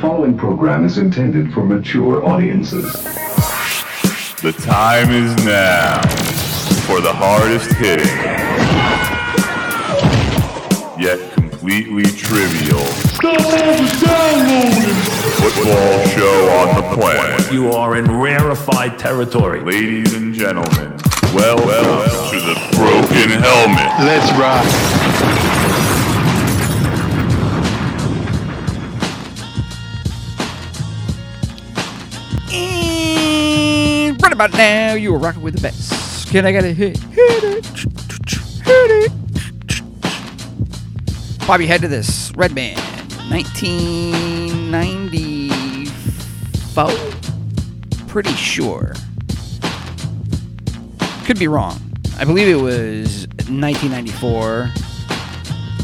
following program is intended for mature audiences. The time is now for the hardest hitting, yet completely trivial football show on the planet. You are in rarefied territory. Ladies and gentlemen, welcome to the Broken Helmet. Let's rock. About now, you are rocking with the best. Can I get a hit? Hit it. Hit it. Bobby, head to this. Redman, 1994? Pretty sure. Could be wrong. I believe it was 1994.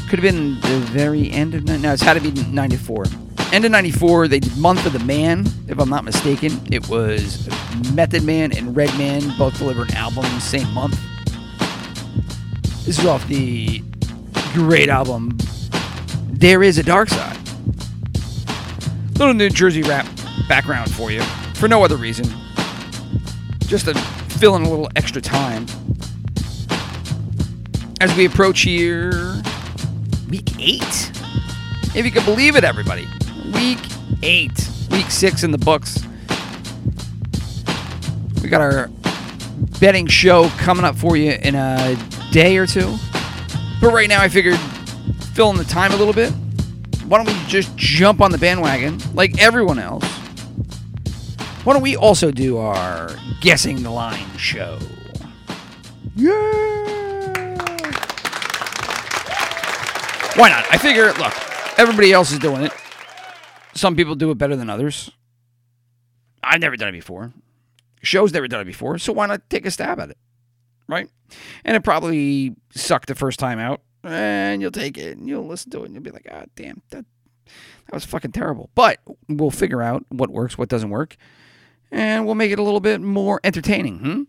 Could have been the very end of. No, it's had to be 94. End of 94, they did Month of the Man, if I'm not mistaken. It was Method Man and Redman both delivered an album same month. This is off the great album, Dare Iz a Darkside. Little New Jersey rap background for you, for no other reason. Just to fill in a little extra time. As we approach here, week eight. If you can believe it, everybody. Week eight. Week six in the books. We got our betting show coming up for you in a day or two. But right now, I figured filling the time a little bit. Why don't we just jump on the bandwagon like everyone else? Why don't we also do our guessing the line show? Yeah. Why not? I figure, look, everybody else is doing it. Some people do it better than others. I've never done it before. Show's never done it before, so why not take a stab at it? Right? And it probably sucked the first time out, and you'll take it and you'll listen to it and you'll be like, ah, damn, that, that was fucking terrible. But we'll figure out what works, what doesn't work, and we'll make it a little bit more entertaining. Hmm?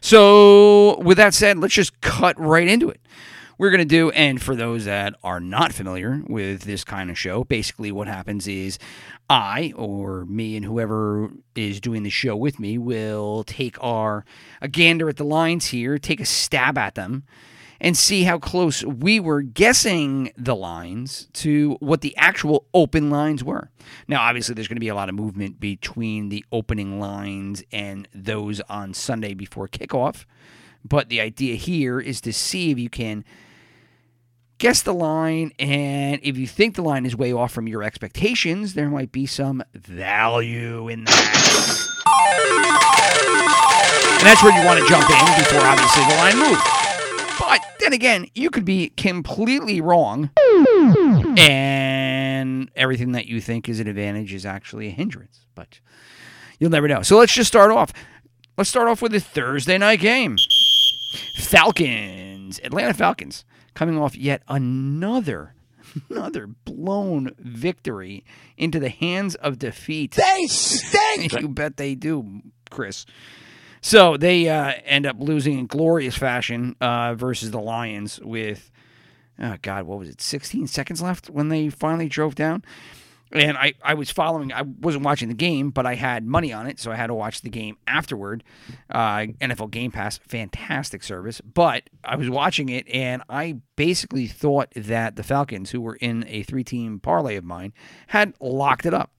So, with that said, let's just cut right into it. We're going to do, and for those that are not familiar with this kind of show, basically what happens is I, or me and whoever is doing the show with me, will take our a gander at the lines here, take a stab at them, and see how close we were guessing the lines to what the actual open lines were. Now, obviously, there's going to be a lot of movement between the opening lines and those on Sunday before kickoff. But the idea here is to see if you can guess the line, and if you think the line is way off from your expectations, there might be some value in that. And that's where you want to jump in before obviously the line moves. But then again, you could be completely wrong, and everything that you think is an advantage is actually a hindrance. But you'll never know. So let's just start off. Let's start off with the Thursday night game. Falcons, Atlanta Falcons, coming off yet another, another blown victory into the hands of defeat. They stink. you bet they do, Chris. So they uh, end up losing in glorious fashion uh, versus the Lions with, oh God, what was it, 16 seconds left when they finally drove down? And I, I was following, I wasn't watching the game, but I had money on it, so I had to watch the game afterward. Uh, NFL Game Pass, fantastic service. But I was watching it, and I basically thought that the Falcons, who were in a three team parlay of mine, had locked it up.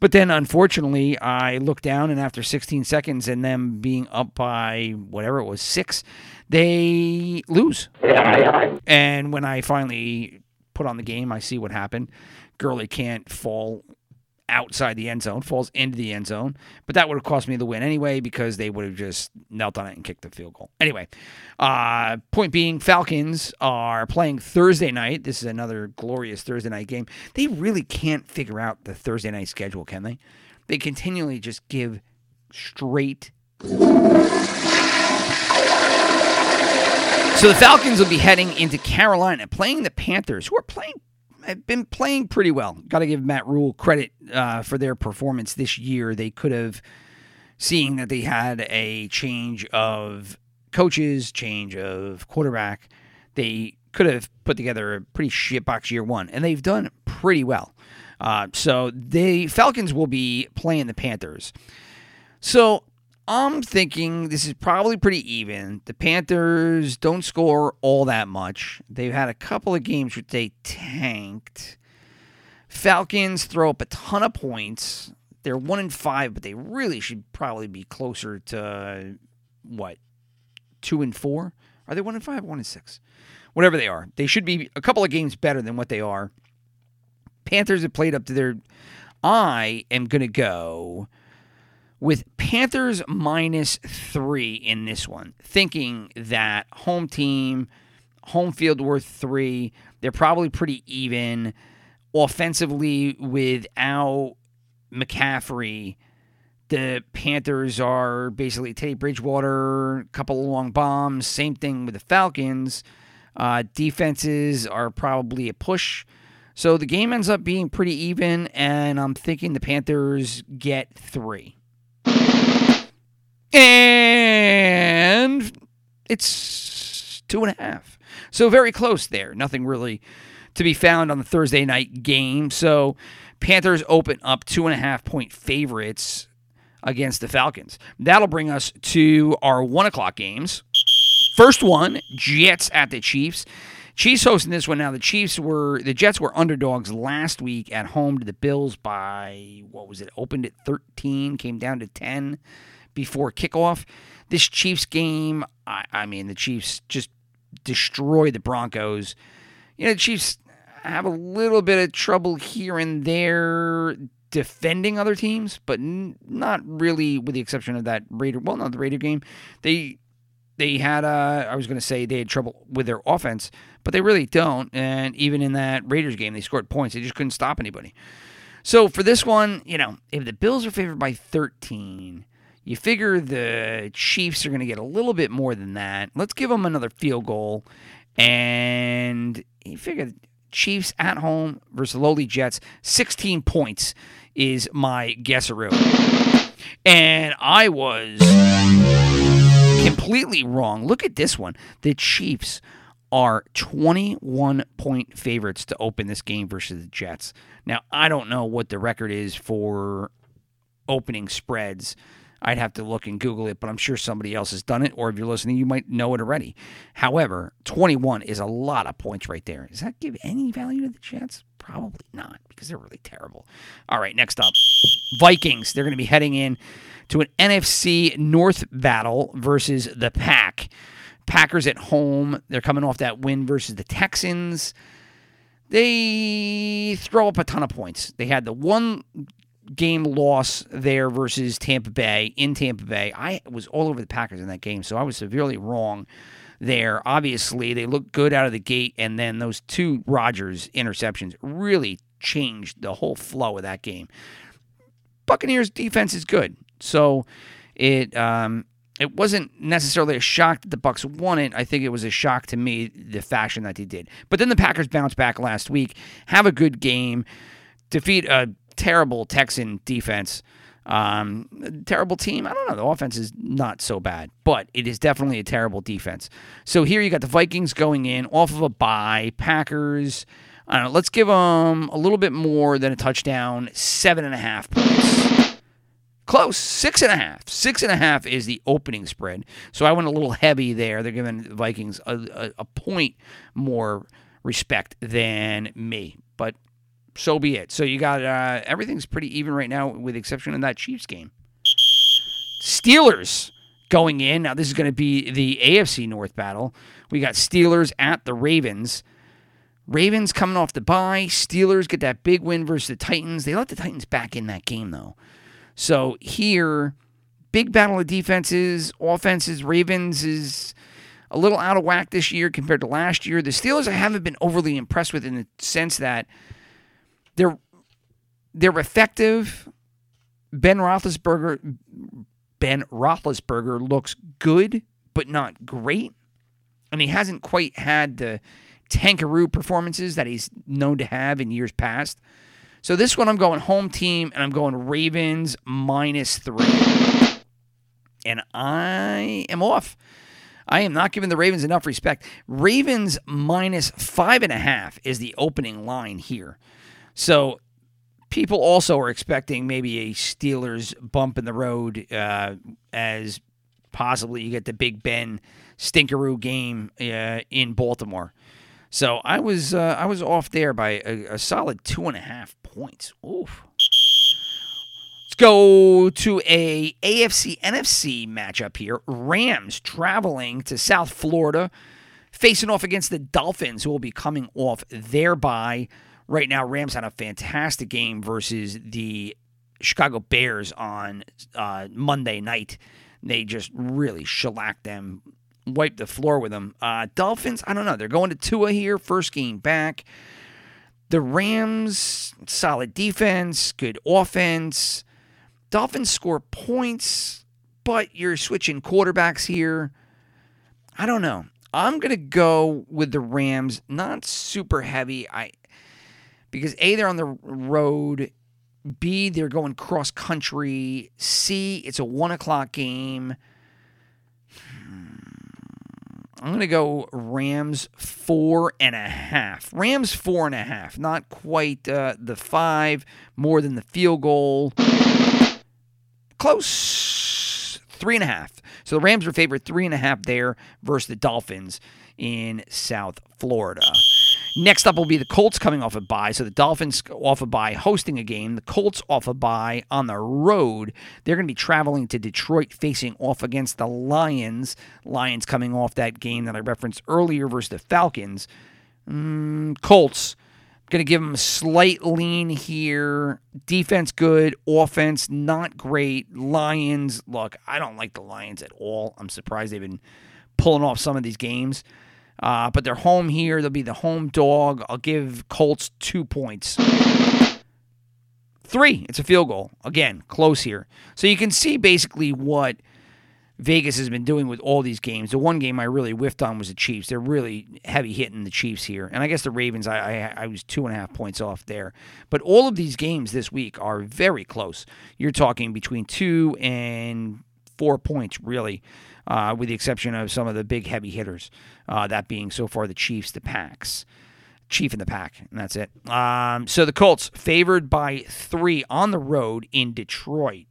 But then, unfortunately, I looked down, and after 16 seconds and them being up by whatever it was, six, they lose. And when I finally put on the game, I see what happened. Gurley can't fall outside the end zone, falls into the end zone. But that would have cost me the win anyway because they would have just knelt on it and kicked the field goal. Anyway, uh, point being, Falcons are playing Thursday night. This is another glorious Thursday night game. They really can't figure out the Thursday night schedule, can they? They continually just give straight. So the Falcons will be heading into Carolina, playing the Panthers, who are playing have been playing pretty well. Got to give Matt Rhule credit uh, for their performance this year. They could have, seeing that they had a change of coaches, change of quarterback, they could have put together a pretty shitbox year one, and they've done pretty well. Uh, so the Falcons will be playing the Panthers. So I'm thinking this is probably pretty even. The Panthers don't score all that much. They've had a couple of games where they tanked. Falcons throw up a ton of points. They're one in five, but they really should probably be closer to what two and four. Are they one and five? One and six, whatever they are. They should be a couple of games better than what they are. Panthers have played up to their. I am gonna go with Panthers minus three in this one, thinking that home team, home field worth three. They're probably pretty even offensively without McCaffrey. The Panthers are basically Teddy Bridgewater, a couple of long bombs. Same thing with the Falcons. Uh, defenses are probably a push. So the game ends up being pretty even, and I'm thinking the Panthers get three. And it's two and a half. So very close there. Nothing really to be found on the Thursday night game. So Panthers open up two and a half point favorites against the Falcons. That'll bring us to our one o'clock games. First one, Jets at the Chiefs. Chiefs hosting this one now. The Chiefs were the Jets were underdogs last week at home to the Bills by what was it? Opened at 13, came down to 10 before kickoff. This Chiefs game, I, I mean, the Chiefs just destroy the Broncos. You know, the Chiefs have a little bit of trouble here and there defending other teams, but n- not really, with the exception of that Raider. Well, not the Raider game. They they had uh, I was going to say they had trouble with their offense, but they really don't. And even in that Raiders game, they scored points. They just couldn't stop anybody. So for this one, you know, if the Bills are favored by 13, you figure the Chiefs are going to get a little bit more than that. Let's give them another field goal, and you figure Chiefs at home versus the lowly Jets, 16 points is my guesseroo. And I was completely wrong. Look at this one. The Chiefs are 21 point favorites to open this game versus the Jets. Now, I don't know what the record is for opening spreads. I'd have to look and Google it, but I'm sure somebody else has done it, or if you're listening, you might know it already. However, 21 is a lot of points right there. Does that give any value to the Jets? Probably not, because they're really terrible. All right, next up Vikings. They're going to be heading in to an NFC North battle versus the Pack. Packers at home. They're coming off that win versus the Texans. They throw up a ton of points. They had the one game loss there versus Tampa Bay in Tampa Bay. I was all over the Packers in that game, so I was severely wrong there. Obviously, they looked good out of the gate, and then those two Rodgers interceptions really changed the whole flow of that game. Buccaneers defense is good, so it um, it wasn't necessarily a shock that the Bucks won it. I think it was a shock to me the fashion that they did. But then the Packers bounced back last week, have a good game, defeat a terrible Texan defense. Um, terrible team. I don't know. The offense is not so bad, but it is definitely a terrible defense. So here you got the Vikings going in off of a bye. Packers. Know. Let's give them a little bit more than a touchdown. Seven and a half points. Close. Six and a half. Six and a half is the opening spread. So I went a little heavy there. They're giving the Vikings a, a, a point more respect than me. But so be it. So you got uh, everything's pretty even right now, with the exception of that Chiefs game. Steelers going in. Now, this is going to be the AFC North battle. We got Steelers at the Ravens. Ravens coming off the bye. Steelers get that big win versus the Titans. They let the Titans back in that game, though. So here, big battle of defenses, offenses. Ravens is a little out of whack this year compared to last year. The Steelers I haven't been overly impressed with in the sense that they're they're effective. Ben Roethlisberger Ben Roethlisberger looks good, but not great, and he hasn't quite had the tankaroo performances that he's known to have in years past. So this one, I'm going home team, and I'm going Ravens minus three, and I am off. I am not giving the Ravens enough respect. Ravens minus five and a half is the opening line here. So people also are expecting maybe a Steelers bump in the road uh, as possibly you get the Big Ben stinkeroo game uh, in Baltimore. So I was uh, I was off there by a, a solid two and a half points. Oof. Let's go to a AFC NFC matchup here. Rams traveling to South Florida, facing off against the Dolphins, who will be coming off their bye. Right now, Rams had a fantastic game versus the Chicago Bears on uh, Monday night. They just really shellacked them, wiped the floor with them. Uh, Dolphins, I don't know. They're going to Tua here, first game back. The Rams, solid defense, good offense. Dolphins score points, but you're switching quarterbacks here. I don't know. I'm gonna go with the Rams, not super heavy. I because A, they're on the road. B, they're going cross country. C, it's a one o'clock game. I'm going to go Rams four and a half. Rams four and a half. Not quite uh, the five, more than the field goal. Close. Three and a half. So the Rams are favored three and a half there versus the Dolphins in South Florida. Next up will be the Colts coming off a bye. So the Dolphins off a bye hosting a game. The Colts off a bye on the road. They're going to be traveling to Detroit facing off against the Lions. Lions coming off that game that I referenced earlier versus the Falcons. Mm, Colts. Going to give them a slight lean here. Defense good, offense not great. Lions, look, I don't like the Lions at all. I'm surprised they've been pulling off some of these games. Uh, but they're home here. They'll be the home dog. I'll give Colts two points. Three. It's a field goal. Again, close here. So you can see basically what Vegas has been doing with all these games. The one game I really whiffed on was the Chiefs. They're really heavy hitting the Chiefs here, and I guess the Ravens. I, I I was two and a half points off there, but all of these games this week are very close. You're talking between two and four points, really, uh, with the exception of some of the big heavy hitters. Uh, that being so far the Chiefs, the Packs. Chief in the pack, and that's it. Um, so the Colts favored by three on the road in Detroit.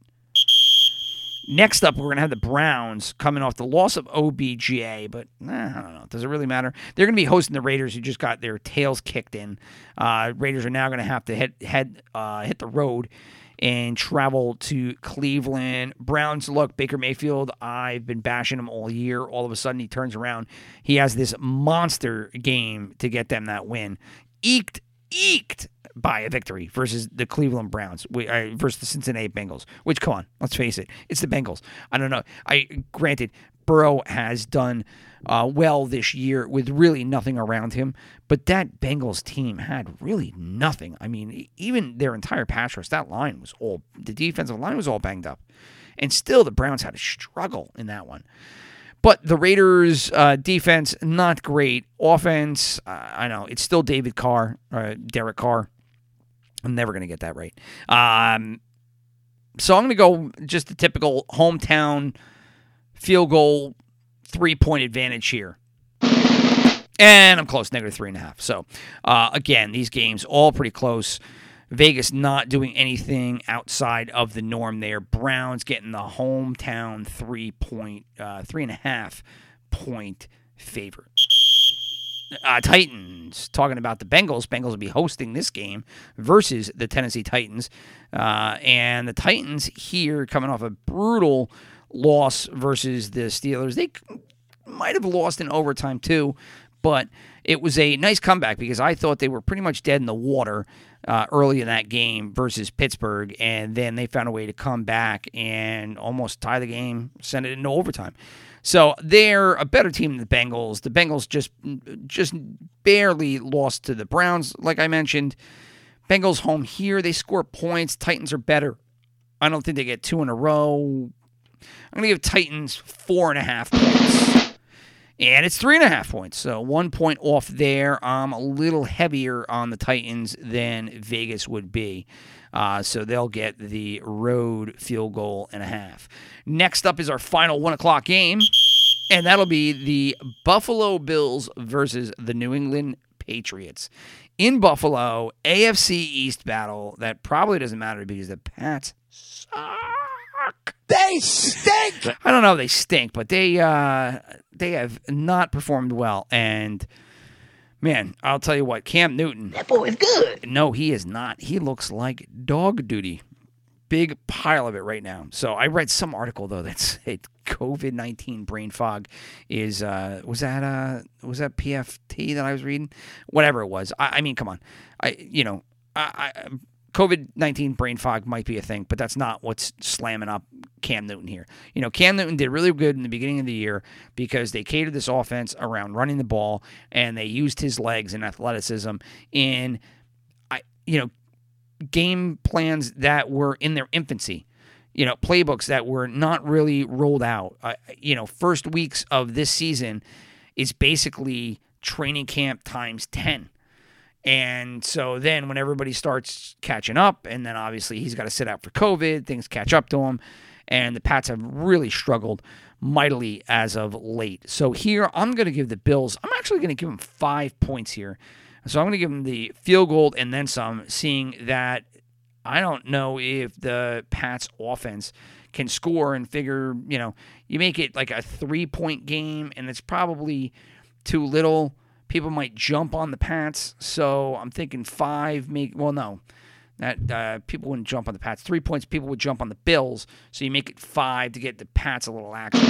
Next up, we're going to have the Browns coming off the loss of OBGA, but eh, I don't know. Does it really matter? They're going to be hosting the Raiders, who just got their tails kicked in. Uh, Raiders are now going to have to hit head uh, hit the road and travel to Cleveland. Browns look Baker Mayfield. I've been bashing him all year. All of a sudden, he turns around. He has this monster game to get them that win. Eked, eked by a victory versus the Cleveland Browns uh, versus the Cincinnati Bengals. Which, come on, let's face it, it's the Bengals. I don't know. I granted Burrow has done uh, well this year with really nothing around him, but that Bengals team had really nothing. I mean, even their entire pass rush, that line was all the defensive line was all banged up, and still the Browns had a struggle in that one. But the Raiders' uh, defense not great. Offense, uh, I know it's still David Carr, uh, Derek Carr. I'm never going to get that right. Um, so I'm going to go just the typical hometown field goal three point advantage here. And I'm close, negative three and a half. So uh, again, these games all pretty close. Vegas not doing anything outside of the norm there. Browns getting the hometown three point, uh, three and a half point favorite. Uh, Titans talking about the Bengals. Bengals will be hosting this game versus the Tennessee Titans, uh, and the Titans here coming off a brutal loss versus the Steelers. They might have lost in overtime too, but it was a nice comeback because I thought they were pretty much dead in the water uh, early in that game versus Pittsburgh, and then they found a way to come back and almost tie the game, send it into overtime. So they're a better team than the Bengals. The Bengals just just barely lost to the Browns, like I mentioned. Bengals home here, they score points. Titans are better. I don't think they get two in a row. I'm gonna give Titans four and a half points. And it's three and a half points. So one point off there. I'm a little heavier on the Titans than Vegas would be. Uh, so they'll get the road field goal and a half. Next up is our final one o'clock game, and that'll be the Buffalo Bills versus the New England Patriots in Buffalo, AFC East battle that probably doesn't matter because the Pats suck. They stink. I don't know if they stink, but they uh, they have not performed well. And man, I'll tell you what, Cam Newton. That boy is good. No, he is not. He looks like dog duty. Big pile of it right now. So I read some article though that said COVID nineteen brain fog is uh was that uh was that PFT that I was reading? Whatever it was. I, I mean, come on. I you know I, I COVID 19 brain fog might be a thing, but that's not what's slamming up Cam Newton here. You know, Cam Newton did really good in the beginning of the year because they catered this offense around running the ball and they used his legs and athleticism in, I, you know, game plans that were in their infancy. You know, playbooks that were not really rolled out. Uh, you know, first weeks of this season is basically training camp times 10 and so then when everybody starts catching up, and then obviously he's got to sit out for COVID, things catch up to him. And the Pats have really struggled mightily as of late. So here I'm going to give the Bills, I'm actually going to give them five points here. So I'm going to give them the field goal and then some, seeing that I don't know if the Pats offense can score and figure, you know, you make it like a three point game and it's probably too little people might jump on the Pats. So I'm thinking five. Make well, no, that uh, people wouldn't jump on the Pats. Three points, people would jump on the Bills. So you make it five to get the Pats a little action.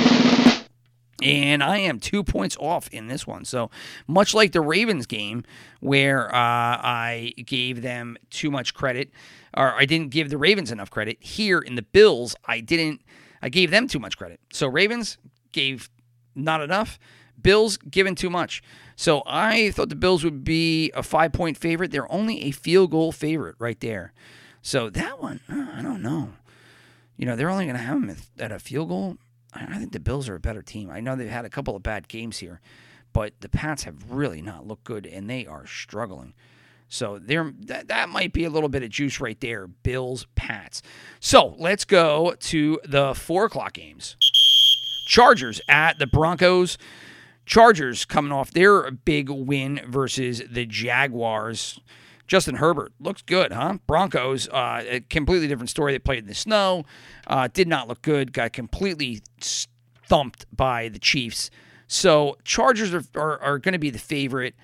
And I am two points off in this one. So much like the Ravens game, where uh, I gave them too much credit, or I didn't give the Ravens enough credit. Here in the Bills, I didn't. I gave them too much credit. So Ravens gave not enough. Bills given too much. So I thought the Bills would be a five point favorite. They're only a field goal favorite right there. So that one, uh, I don't know. You know, they're only going to have them at a field goal. I think the Bills are a better team. I know they've had a couple of bad games here, but the Pats have really not looked good and they are struggling. So there, that, that might be a little bit of juice right there. Bills, Pats. So let's go to the four o'clock games. Chargers at the Broncos. Chargers coming off their big win versus the Jaguars. Justin Herbert looks good, huh? Broncos, uh, a completely different story. They played in the snow, uh, did not look good, got completely thumped by the Chiefs. So Chargers are, are, are going to be the favorite.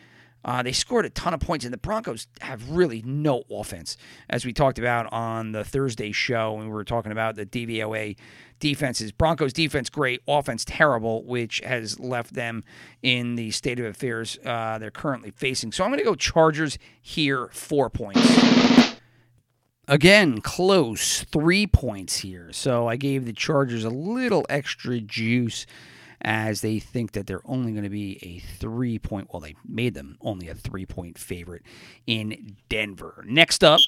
Uh, they scored a ton of points, and the Broncos have really no offense, as we talked about on the Thursday show when we were talking about the DVOA defenses. Broncos defense great, offense terrible, which has left them in the state of affairs uh, they're currently facing. So I'm going to go Chargers here, four points. Again, close, three points here. So I gave the Chargers a little extra juice as they think that they're only going to be a three point, well, they made them only a three point favorite in Denver. Next up,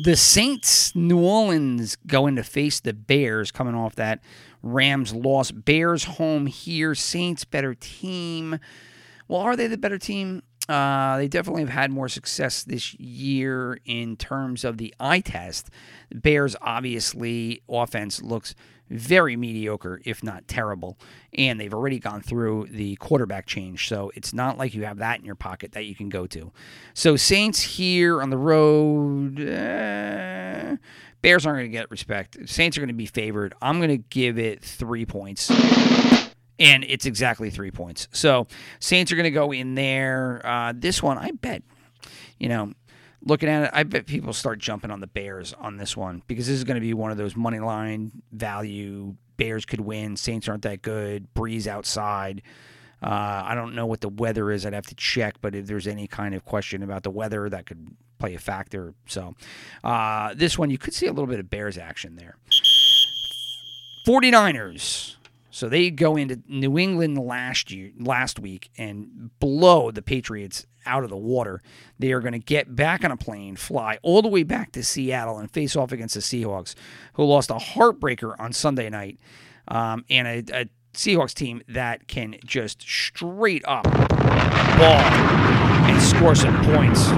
the Saints, New Orleans, going to face the Bears coming off that Rams loss. Bears home here. Saints better team. Well, are they the better team? Uh, they definitely have had more success this year in terms of the eye test. Bears, obviously, offense looks very mediocre, if not terrible. And they've already gone through the quarterback change. So it's not like you have that in your pocket that you can go to. So Saints here on the road. Eh, Bears aren't going to get respect. Saints are going to be favored. I'm going to give it three points and it's exactly three points. So Saints are going to go in there. Uh, this one, I bet, you know, looking at it, I bet people start jumping on the Bears on this one because this is going to be one of those money line value. Bears could win. Saints aren't that good. Brees outside. Uh, I don't know what the weather is. I'd have to check, but if there's any kind of question about the weather, that could play a factor. So uh, this one, you could see a little bit of Bears action there. 49ers so they go into New England last year, last week, and blow the Patriots out of the water. They are going to get back on a plane, fly all the way back to Seattle, and face off against the Seahawks, who lost a heartbreaker on Sunday night, um, and a, a Seahawks team that can just straight up ball and score some points.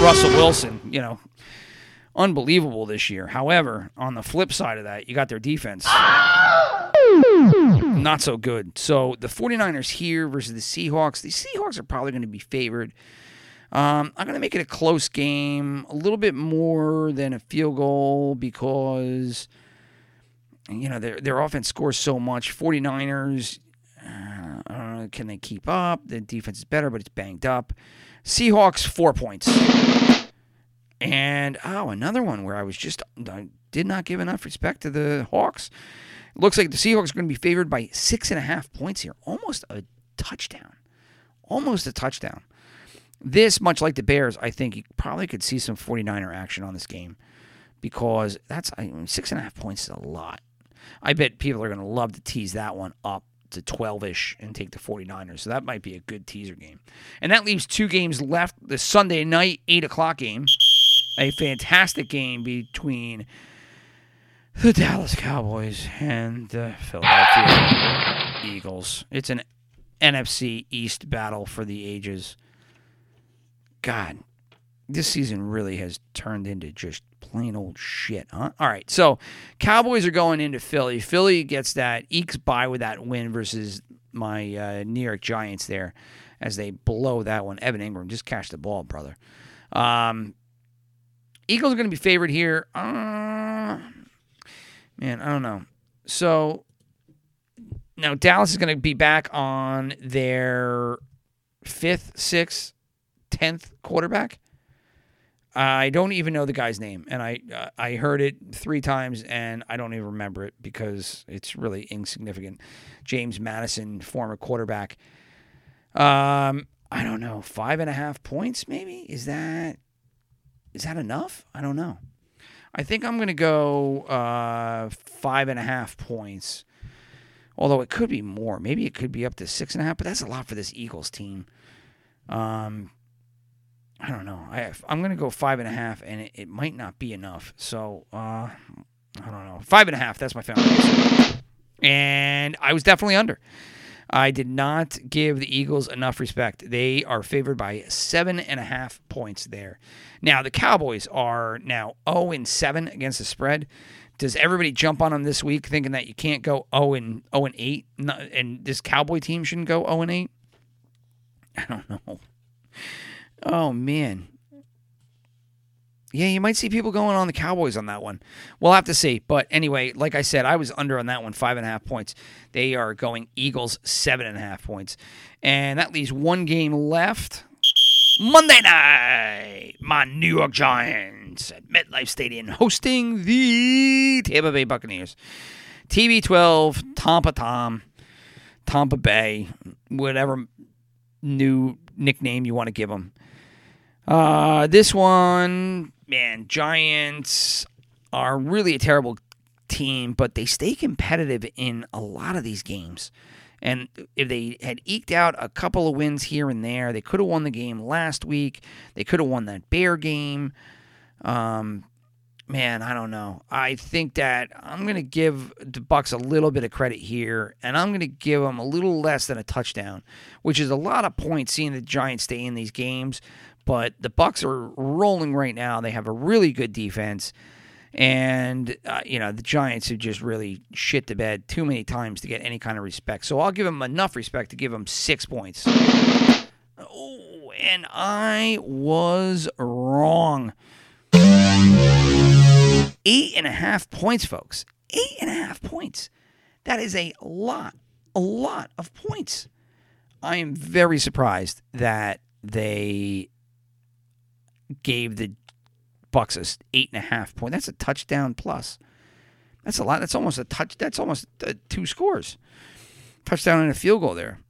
Russell Wilson, you know, unbelievable this year. However, on the flip side of that, you got their defense. Not so good. So the 49ers here versus the Seahawks. The Seahawks are probably going to be favored. Um, I'm going to make it a close game, a little bit more than a field goal because, you know, their, their offense scores so much. 49ers, uh, can they keep up? The defense is better, but it's banged up. Seahawks, four points. And, oh, another one where I was just, I did not give enough respect to the Hawks. Looks like the Seahawks are going to be favored by six and a half points here. Almost a touchdown. Almost a touchdown. This, much like the Bears, I think you probably could see some 49er action on this game because that's I mean, six and a half points is a lot. I bet people are going to love to tease that one up to 12 ish and take the 49ers. So that might be a good teaser game. And that leaves two games left the Sunday night, 8 o'clock game. A fantastic game between the Dallas Cowboys and the Philadelphia Eagles. It's an NFC East battle for the ages. God, this season really has turned into just plain old shit, huh? All right, so Cowboys are going into Philly. Philly gets that ekes by with that win versus my uh, New York Giants there as they blow that one. Evan Engram just cashed the ball, brother. Um, Eagles are going to be favored here. Uh, man, I don't know. So now Dallas is going to be back on their fifth, sixth, tenth quarterback. I don't even know the guy's name, and I uh, I heard it three times, and I don't even remember it because it's really insignificant. James Madison, former quarterback. Um, I don't know, five and a half points, maybe is that is that enough? I don't know. I think I'm gonna go uh, five and a half points. Although it could be more, maybe it could be up to six and a half, but that's a lot for this Eagles team. Um, I don't know. I I'm gonna go five and a half, and it, it might not be enough. So uh, I don't know. Five and a half. That's my answer. And I was definitely under. I did not give the Eagles enough respect. They are favored by seven and a half points there. Now the Cowboys are now 0 and 7 against the spread. Does everybody jump on them this week thinking that you can't go 0 and 0 and 8 and this Cowboy team shouldn't go 0 and 8? I don't know. Oh man. Yeah, you might see people going on the Cowboys on that one. We'll have to see. But anyway, like I said, I was under on that one, five and a half points. They are going Eagles seven and a half points. And that leaves one game left. Monday night, my New York Giants at MetLife Stadium hosting the Tampa Bay Buccaneers. TB12, Tampa Tom, Tampa Bay, whatever new nickname you want to give them. Uh, this one, man, Giants are really a terrible team, but they stay competitive in a lot of these games. And if they had eked out a couple of wins here and there, they could have won the game last week. They could have won that Bear game. Um, man, I don't know. I think that I'm going to give the Bucks a little bit of credit here, and I'm going to give them a little less than a touchdown, which is a lot of points seeing the Giants stay in these games. But the Bucks are rolling right now. They have a really good defense, and uh, you know the Giants have just really shit the bed too many times to get any kind of respect. So I'll give them enough respect to give them six points. Oh, and I was wrong. Eight and a half points, folks. Eight and a half points. That is a lot, a lot of points. I am very surprised that they gave the Bucks a eight and a half point. That's a touchdown plus. That's a lot. That's almost a touch. That's almost uh, two scores. Touchdown and a field goal there.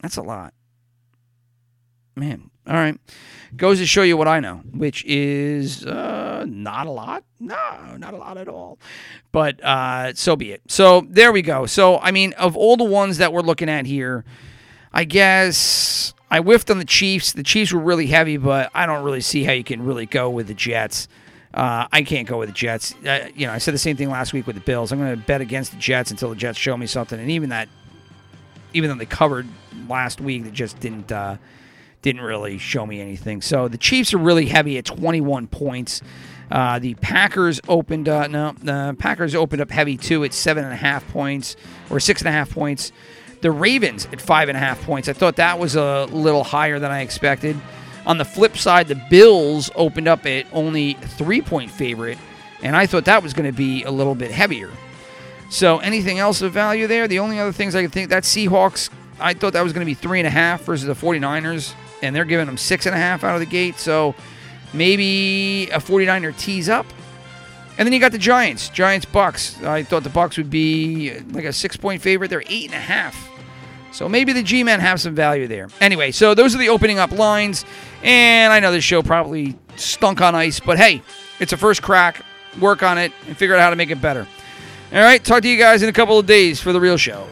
That's a lot. Man, all right. Goes to show you what I know, which is uh, not a lot. No, not a lot at all. But uh, so be it. So there we go. So, I mean, of all the ones that we're looking at here, I guess I whiffed on the Chiefs. The Chiefs were really heavy, but I don't really see how you can really go with the Jets. Uh, I can't go with the Jets. Uh, you know, I said the same thing last week with the Bills. I'm going to bet against the Jets until the Jets show me something. And even that, even though they covered last week, they just didn't uh, didn't really show me anything. So the Chiefs are really heavy at 21 points. Uh, the Packers opened uh, no, the Packers opened up heavy too at seven and a half points or six and a half points. The Ravens at five and a half points. I thought that was a little higher than I expected. On the flip side, the Bills opened up at only three point favorite, and I thought that was going to be a little bit heavier. So anything else of value there? The only other things I could think that Seahawks, I thought that was going to be three and a half versus the 49ers, and they're giving them six and a half out of the gate. So maybe a 49er tease up. And then you got the Giants, Giants Bucks. I thought the Bucks would be like a six point favorite. They're eight and a half. So maybe the G Men have some value there. Anyway, so those are the opening up lines. And I know this show probably stunk on ice, but hey, it's a first crack. Work on it and figure out how to make it better. All right, talk to you guys in a couple of days for the real show.